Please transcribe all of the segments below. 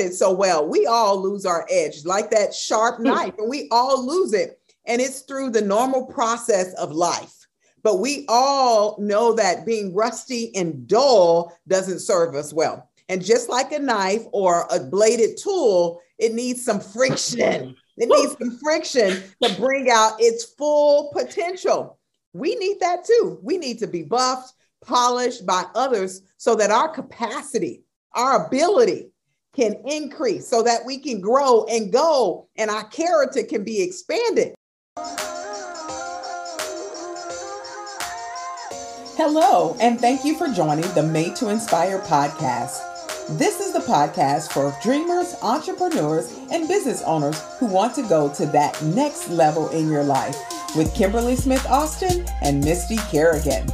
it so well. We all lose our edge, like that sharp Hmm. knife, and we all lose it. And it's through the normal process of life. But we all know that being rusty and dull doesn't serve us well. And just like a knife or a bladed tool, it needs some friction. It needs some friction to bring out its full potential. We need that too. We need to be buffed, polished by others so that our capacity, our ability can increase, so that we can grow and go and our character can be expanded. Hello, and thank you for joining the Made to Inspire podcast. This is the podcast for dreamers, entrepreneurs, and business owners who want to go to that next level in your life with Kimberly Smith Austin and Misty Kerrigan.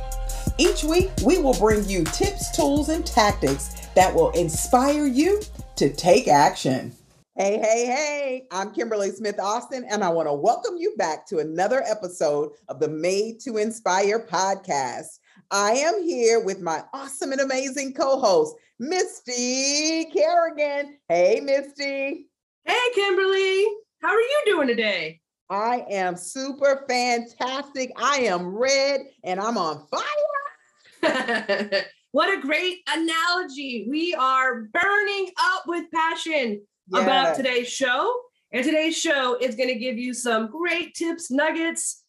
Each week, we will bring you tips, tools, and tactics that will inspire you to take action. Hey, hey, hey, I'm Kimberly Smith Austin, and I want to welcome you back to another episode of the Made to Inspire podcast. I am here with my awesome and amazing co host, Misty Kerrigan. Hey, Misty. Hey, Kimberly. How are you doing today? I am super fantastic. I am red and I'm on fire. what a great analogy. We are burning up with passion Yes. about today's show. And today's show is going to give you some great tips, nuggets,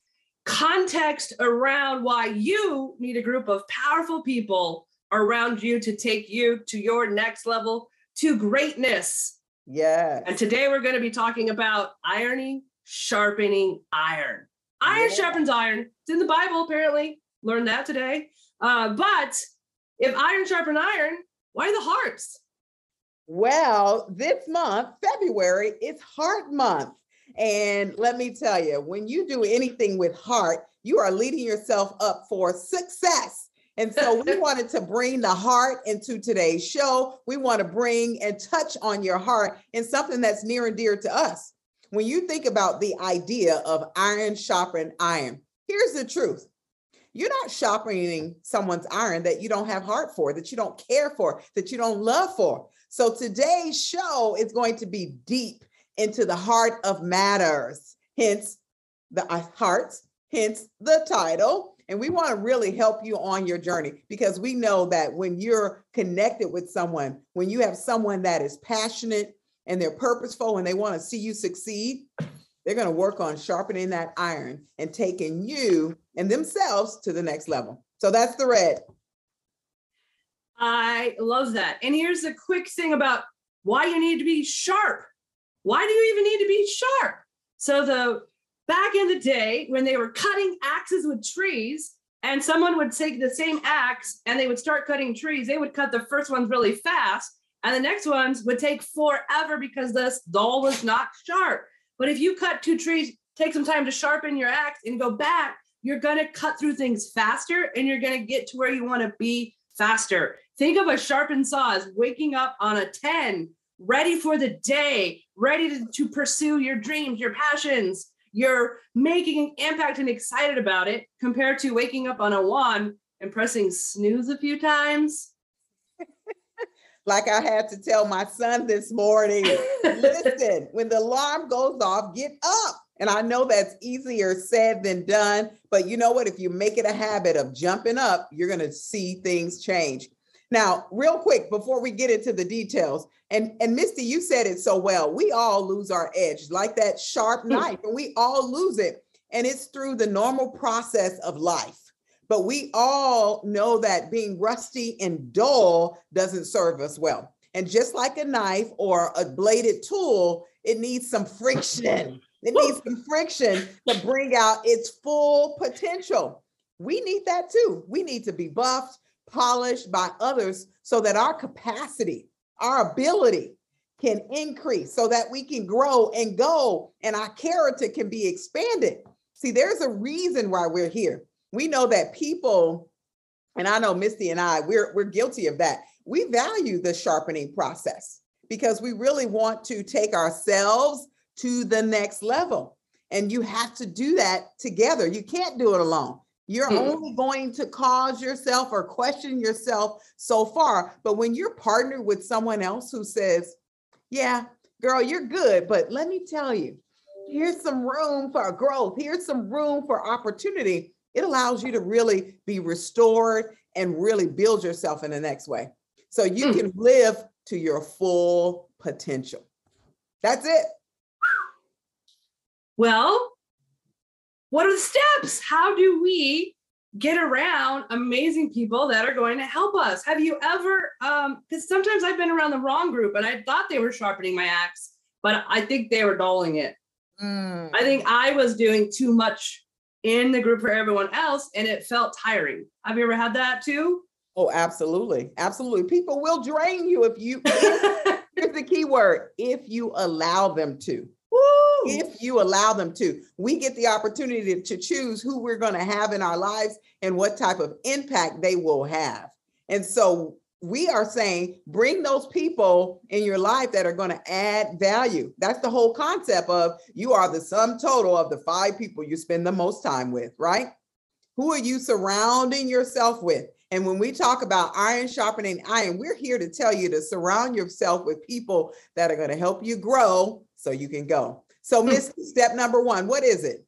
context around why you need a group of powerful people around you to take you to your next level to greatness. Yes. And today we're going to be talking about ironing, sharpening iron. Iron Yeah. sharpens iron. It's in the Bible, apparently. Learned that today. Uh, but if iron sharpen iron, why the hearts? Well, this month, February, it's Heart Month. And let me tell you, when you do anything with heart, you are leading yourself up for success. And so we wanted to bring the heart into today's show. We want to bring and touch on your heart in something that's near and dear to us. When you think about the idea of iron sharpen iron, here's the truth. You're not sharpening someone's iron that you don't have heart for, that you don't care for, that you don't love for. So today's show is going to be deep into the heart of matters, hence the uh, hearts, hence the title. And we want to really help you on your journey because we know that when you're connected with someone, when you have someone that is passionate and they're purposeful and they want to see you succeed, they're going to work on sharpening that iron and taking you and themselves to the next level. So that's the red. I love that. And here's a quick thing about why you need to be sharp. Why do you even need to be sharp? So the back in the day when they were cutting axes with trees and someone would take the same axe and they would start cutting trees, they would cut the first ones really fast and the next ones would take forever because the dull was not sharp. But if you cut two trees, take some time to sharpen your axe and go back, you're going to cut through things faster and you're going to get to where you want to be faster. Think of a sharpened saw as waking up on a 10, ready for the day, ready to, to pursue your dreams, your passions. You're making an impact and excited about it compared to waking up on a one and pressing snooze a few times. Like I had to tell my son this morning listen, when the alarm goes off, get up. And I know that's easier said than done. But you know what? If you make it a habit of jumping up, you're going to see things change. Now, real quick, before we get into the details, and, and Misty, you said it so well. We all lose our edge, like that sharp hmm. knife, and we all lose it. And it's through the normal process of life. But we all know that being rusty and dull doesn't serve us well. And just like a knife or a bladed tool, it needs some friction. Mm-hmm. It needs some friction to bring out its full potential. We need that too. We need to be buffed, polished by others so that our capacity, our ability can increase, so that we can grow and go and our character can be expanded. See, there's a reason why we're here. We know that people, and I know Misty and I, we're, we're guilty of that. We value the sharpening process because we really want to take ourselves to the next level. And you have to do that together. You can't do it alone. You're Mm. only going to cause yourself or question yourself so far. But when you're partnered with someone else who says, yeah, girl, you're good. But let me tell you, here's some room for growth. Here's some room for opportunity. It allows you to really be restored and really build yourself in the next way. So you mm. can live to your full potential. That's it. Well, what are the steps? How do we get around amazing people that are going to help us? Have you ever, um, because sometimes I've been around the wrong group and I thought they were sharpening my axe, but I think they were dulling it. Mm. I think I was doing too much in the group for everyone else and it felt tiring. Have you ever had that too? Oh, absolutely. Absolutely. People will drain you if you, here's the key word if you allow them to. Woo! If you allow them to, we get the opportunity to choose who we're going to have in our lives and what type of impact they will have. And so we are saying bring those people in your life that are going to add value. That's the whole concept of you are the sum total of the five people you spend the most time with, right? Who are you surrounding yourself with? And when we talk about iron sharpening iron, we're here to tell you to surround yourself with people that are going to help you grow so you can go. So, hmm. Miss, step number one, what is it?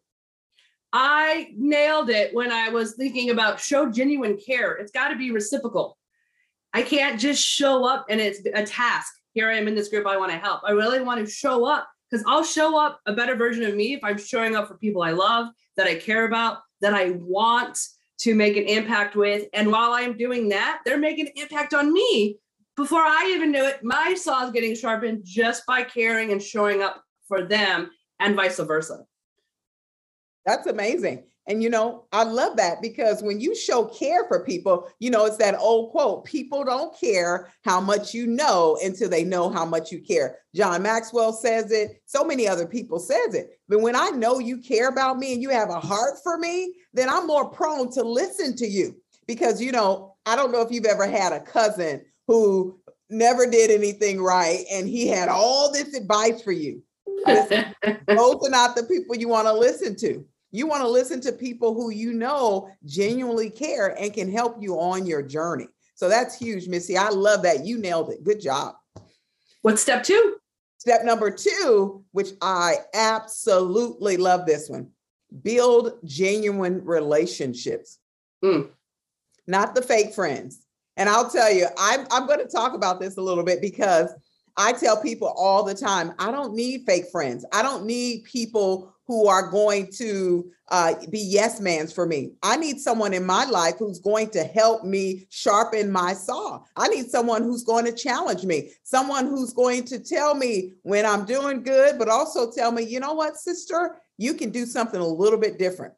I nailed it when I was thinking about show genuine care. It's got to be reciprocal. I can't just show up and it's a task. Here I am in this group. I want to help. I really want to show up because I'll show up a better version of me if I'm showing up for people I love, that I care about, that I want to make an impact with. And while I'm doing that, they're making an impact on me. Before I even knew it, my saw is getting sharpened just by caring and showing up for them and vice versa. That's amazing. And you know, I love that because when you show care for people, you know, it's that old quote, people don't care how much you know until they know how much you care. John Maxwell says it, so many other people says it. But when I know you care about me and you have a heart for me, then I'm more prone to listen to you. Because you know, I don't know if you've ever had a cousin who never did anything right and he had all this advice for you. those are not the people you want to listen to. You want to listen to people who you know genuinely care and can help you on your journey. So that's huge, Missy. I love that. You nailed it. Good job. What's step two? Step number two, which I absolutely love this one build genuine relationships, mm. not the fake friends. And I'll tell you, I'm, I'm going to talk about this a little bit because I tell people all the time I don't need fake friends. I don't need people who are going to uh, be yes mans for me. I need someone in my life who's going to help me sharpen my saw. I need someone who's going to challenge me, someone who's going to tell me when I'm doing good, but also tell me, you know what, sister, you can do something a little bit different.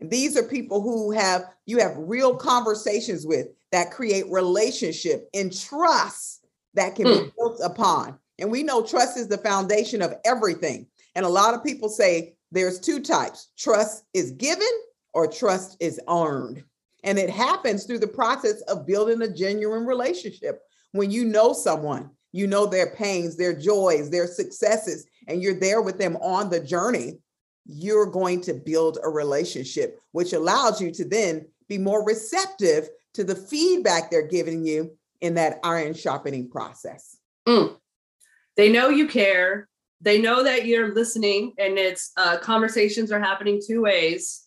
These are people who have you have real conversations with that create relationship and trust that can mm. be built upon. And we know trust is the foundation of everything. And a lot of people say, there's two types trust is given or trust is earned. And it happens through the process of building a genuine relationship. When you know someone, you know their pains, their joys, their successes, and you're there with them on the journey, you're going to build a relationship, which allows you to then be more receptive to the feedback they're giving you in that iron sharpening process. Mm. They know you care. They know that you're listening and it's uh, conversations are happening two ways.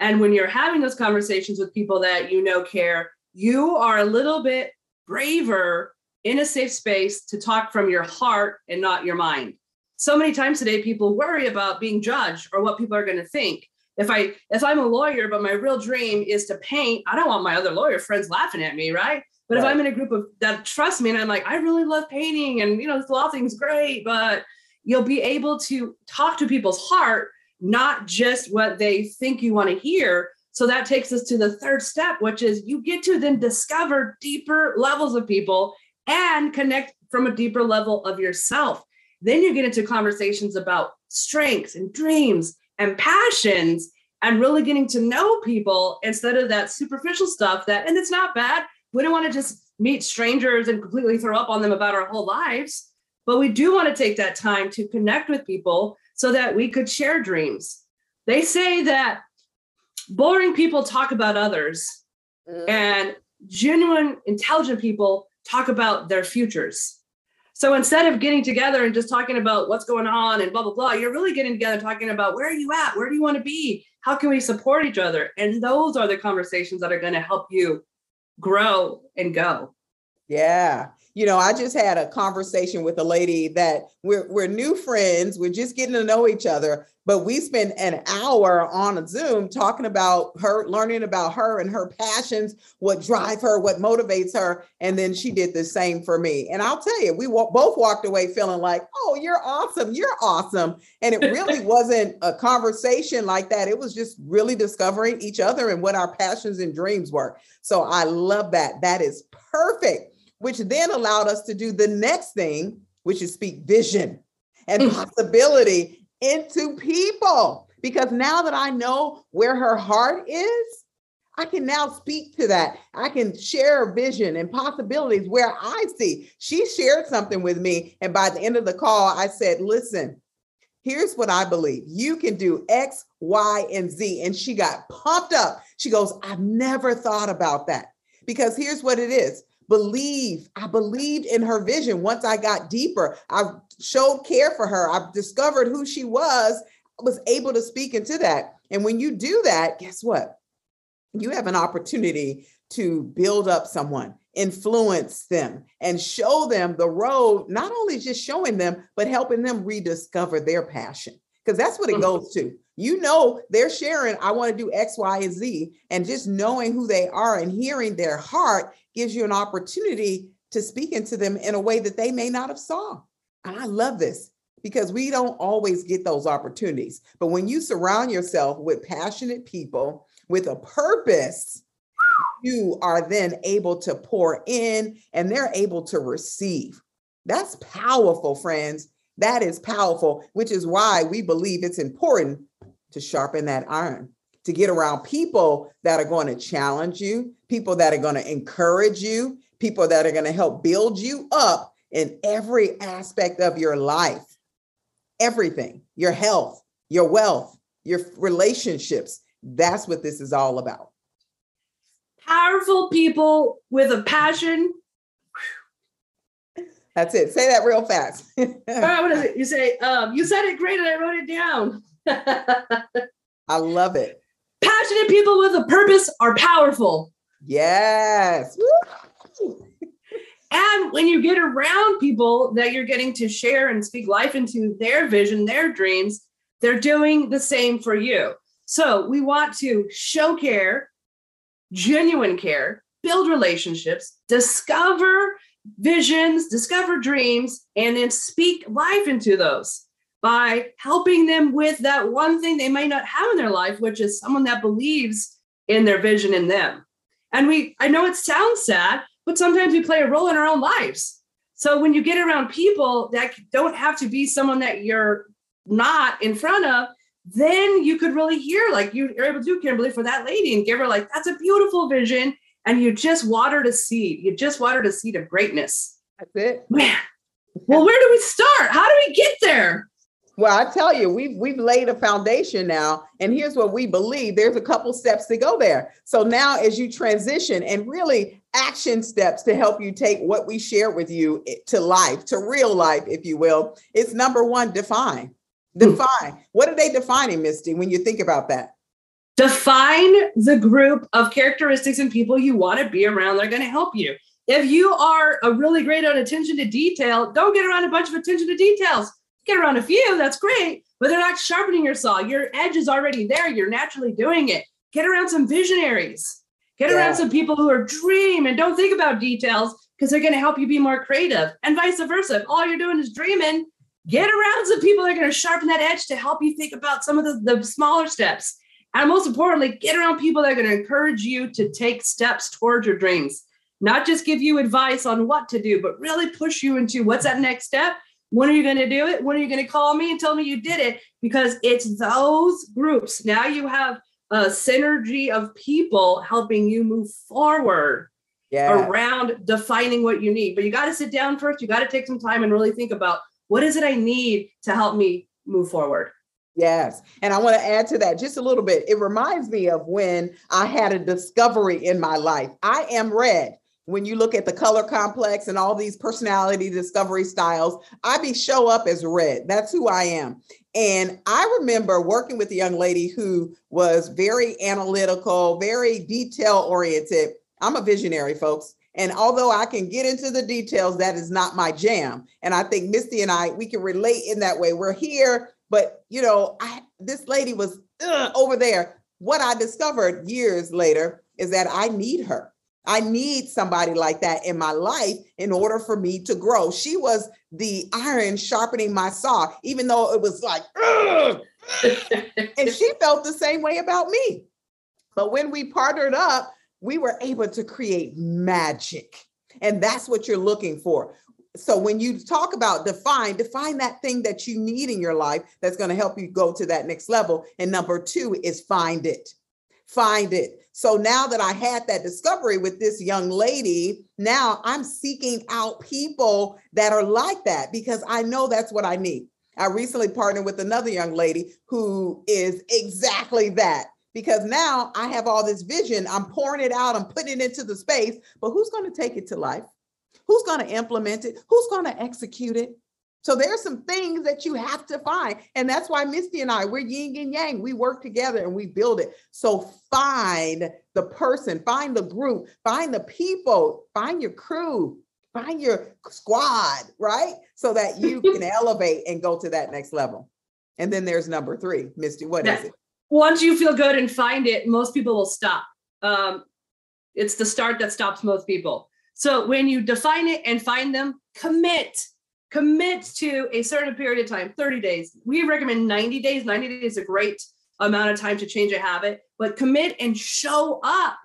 And when you're having those conversations with people that you know care you are a little bit braver in a safe space to talk from your heart and not your mind. So many times today people worry about being judged or what people are going to think. If i if i'm a lawyer but my real dream is to paint i don't want my other lawyer friends laughing at me right but right. if i'm in a group of that trust me and i'm like i really love painting and you know this law thing's great but you'll be able to talk to people's heart, not just what they think you want to hear. So that takes us to the third step, which is you get to then discover deeper levels of people and connect from a deeper level of yourself. Then you get into conversations about strengths and dreams and passions and really getting to know people instead of that superficial stuff that, and it's not bad. We don't want to just meet strangers and completely throw up on them about our whole lives. But we do want to take that time to connect with people so that we could share dreams. They say that boring people talk about others mm. and genuine, intelligent people talk about their futures. So instead of getting together and just talking about what's going on and blah, blah, blah, you're really getting together talking about where are you at? Where do you want to be? How can we support each other? And those are the conversations that are going to help you grow and go. Yeah. You know, I just had a conversation with a lady that we're we're new friends, we're just getting to know each other, but we spent an hour on a Zoom talking about her, learning about her and her passions, what drive her, what motivates her, and then she did the same for me. And I'll tell you, we w- both walked away feeling like, "Oh, you're awesome. You're awesome." And it really wasn't a conversation like that. It was just really discovering each other and what our passions and dreams were. So I love that. That is perfect which then allowed us to do the next thing, which is speak vision and mm. possibility into people. Because now that I know where her heart is, I can now speak to that. I can share vision and possibilities where I see. She shared something with me. And by the end of the call, I said, listen, here's what I believe. You can do X, Y, and Z. And she got pumped up. She goes, I've never thought about that. Because here's what it is believe. I believed in her vision once I got deeper. I showed care for her. I discovered who she was. I was able to speak into that. And when you do that, guess what? You have an opportunity to build up someone, influence them, and show them the road, not only just showing them, but helping them rediscover their passion. Because that's what it mm-hmm. goes to. You know, they're sharing, I want to do X, Y, and Z. And just knowing who they are and hearing their heart gives you an opportunity to speak into them in a way that they may not have saw. And I love this because we don't always get those opportunities. But when you surround yourself with passionate people with a purpose, you are then able to pour in and they're able to receive. That's powerful, friends. That is powerful, which is why we believe it's important to sharpen that iron to get around people that are going to challenge you, people that are going to encourage you, people that are going to help build you up in every aspect of your life. Everything, your health, your wealth, your relationships. That's what this is all about. Powerful people with a passion. That's it. Say that real fast. what is it? You say, um, you said it great and I wrote it down. I love it passionate people with a purpose are powerful. Yes. and when you get around people that you're getting to share and speak life into their vision, their dreams, they're doing the same for you. So we want to show care, genuine care, build relationships, discover visions, discover dreams, and then speak life into those by helping them with that one thing they might not have in their life, which is someone that believes in their vision in them. And we, I know it sounds sad, but sometimes we play a role in our own lives. So when you get around people that don't have to be someone that you're not in front of, then you could really hear, like you are able to do, Kimberly, for that lady and give her, like, that's a beautiful vision. And you just watered a seed. You just watered a seed of greatness. That's it. Man. Well, where do we start? How do we get there? Well, I tell you, we've we've laid a foundation now, and here's what we believe. There's a couple steps to go there. So now, as you transition, and really action steps to help you take what we share with you to life, to real life, if you will. It's number one, define. Hmm. Define. What are they defining, Misty? When you think about that, define the group of characteristics and people you want to be around. They're going to help you. If you are a really great on attention to detail, don't get around a bunch of attention to details get around a few, that's great, but they're not sharpening your saw. Your edge is already there. You're naturally doing it. Get around some visionaries. Get yeah. around some people who are dream and don't think about details because they're going to help you be more creative and vice versa. If all you're doing is dreaming, get around some people that are going to sharpen that edge to help you think about some of the, the smaller steps. And most importantly, get around people that are going to encourage you to take steps towards your dreams, not just give you advice on what to do, but really push you into what's that next step when are you going to do it? When are you going to call me and tell me you did it? Because it's those groups. Now you have a synergy of people helping you move forward yeah. around defining what you need. But you got to sit down first. You got to take some time and really think about what is it I need to help me move forward. Yes. And I want to add to that just a little bit. It reminds me of when I had a discovery in my life. I am red. When you look at the color complex and all these personality discovery styles, I be show up as red. That's who I am. And I remember working with a young lady who was very analytical, very detail oriented. I'm a visionary, folks. And although I can get into the details, that is not my jam. And I think Misty and I, we can relate in that way. We're here, but you know, I, this lady was uh, over there. What I discovered years later is that I need her. I need somebody like that in my life in order for me to grow. She was the iron sharpening my saw, even though it was like, and she felt the same way about me. But when we partnered up, we were able to create magic. And that's what you're looking for. So when you talk about define, define that thing that you need in your life that's going to help you go to that next level. And number two is find it find it. So now that I had that discovery with this young lady, now I'm seeking out people that are like that because I know that's what I need. I recently partnered with another young lady who is exactly that because now I have all this vision. I'm pouring it out, I'm putting it into the space, but who's going to take it to life? Who's going to implement it? Who's going to execute it? So there's some things that you have to find. And that's why Misty and I, we're yin and yang. We work together and we build it. So find the person, find the group, find the people, find your crew, find your squad, right? So that you can elevate and go to that next level. And then there's number three, Misty. What is it? Once you feel good and find it, most people will stop. Um, it's the start that stops most people. So when you define it and find them, commit commit to a certain period of time 30 days. We recommend 90 days. 90 days is a great amount of time to change a habit but commit and show up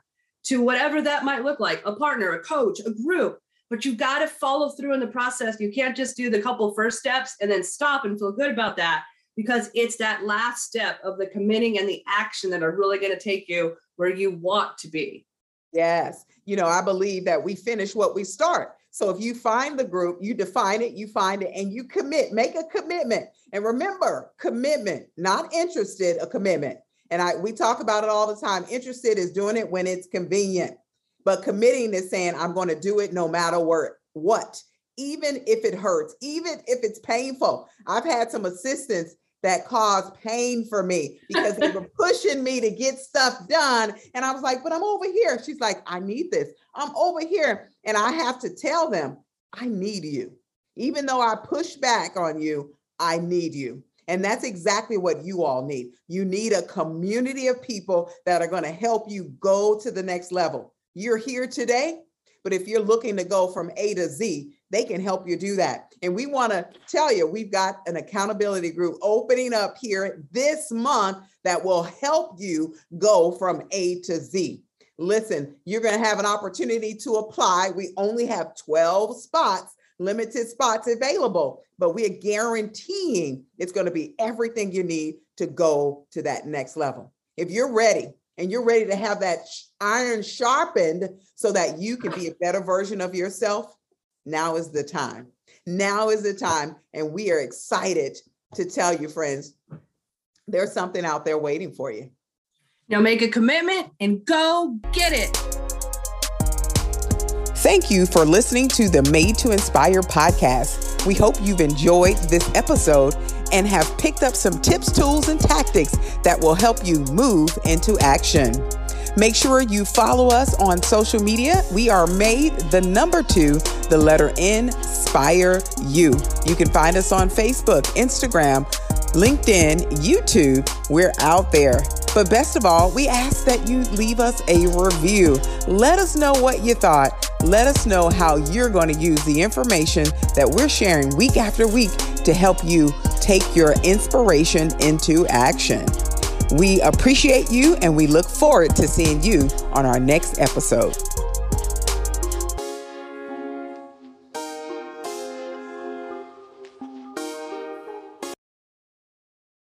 to whatever that might look like a partner a coach a group. But you've got to follow through in the process. You can't just do the couple first steps and then stop and feel good about that because it's that last step of the committing and the action that are really going to take you where you want to be. Yes. You know i believe that we finish what we start so if you find the group, you define it, you find it, and you commit, make a commitment. And remember, commitment, not interested, a commitment. And I we talk about it all the time. Interested is doing it when it's convenient. But committing is saying, I'm going to do it no matter what, what, even if it hurts, even if it's painful. I've had some assistants that caused pain for me because they were pushing me to get stuff done. And I was like, but I'm over here. She's like, I need this. I'm over here. And I have to tell them, I need you. Even though I push back on you, I need you. And that's exactly what you all need. You need a community of people that are going to help you go to the next level. You're here today, but if you're looking to go from A to Z, they can help you do that. And we want to tell you, we've got an accountability group opening up here this month that will help you go from A to Z. Listen, you're going to have an opportunity to apply. We only have 12 spots, limited spots available, but we are guaranteeing it's going to be everything you need to go to that next level. If you're ready, and you're ready to have that iron sharpened so that you can be a better version of yourself, now is the time. Now is the time. And we are excited to tell you, friends, there's something out there waiting for you. Now make a commitment and go get it. Thank you for listening to the Made to Inspire podcast. We hope you've enjoyed this episode and have picked up some tips, tools, and tactics that will help you move into action. Make sure you follow us on social media. We are made the number two, the letter N, Inspire You. You can find us on Facebook, Instagram, LinkedIn, YouTube. We're out there. But best of all, we ask that you leave us a review. Let us know what you thought. Let us know how you're going to use the information that we're sharing week after week to help you take your inspiration into action. We appreciate you and we look forward to seeing you on our next episode.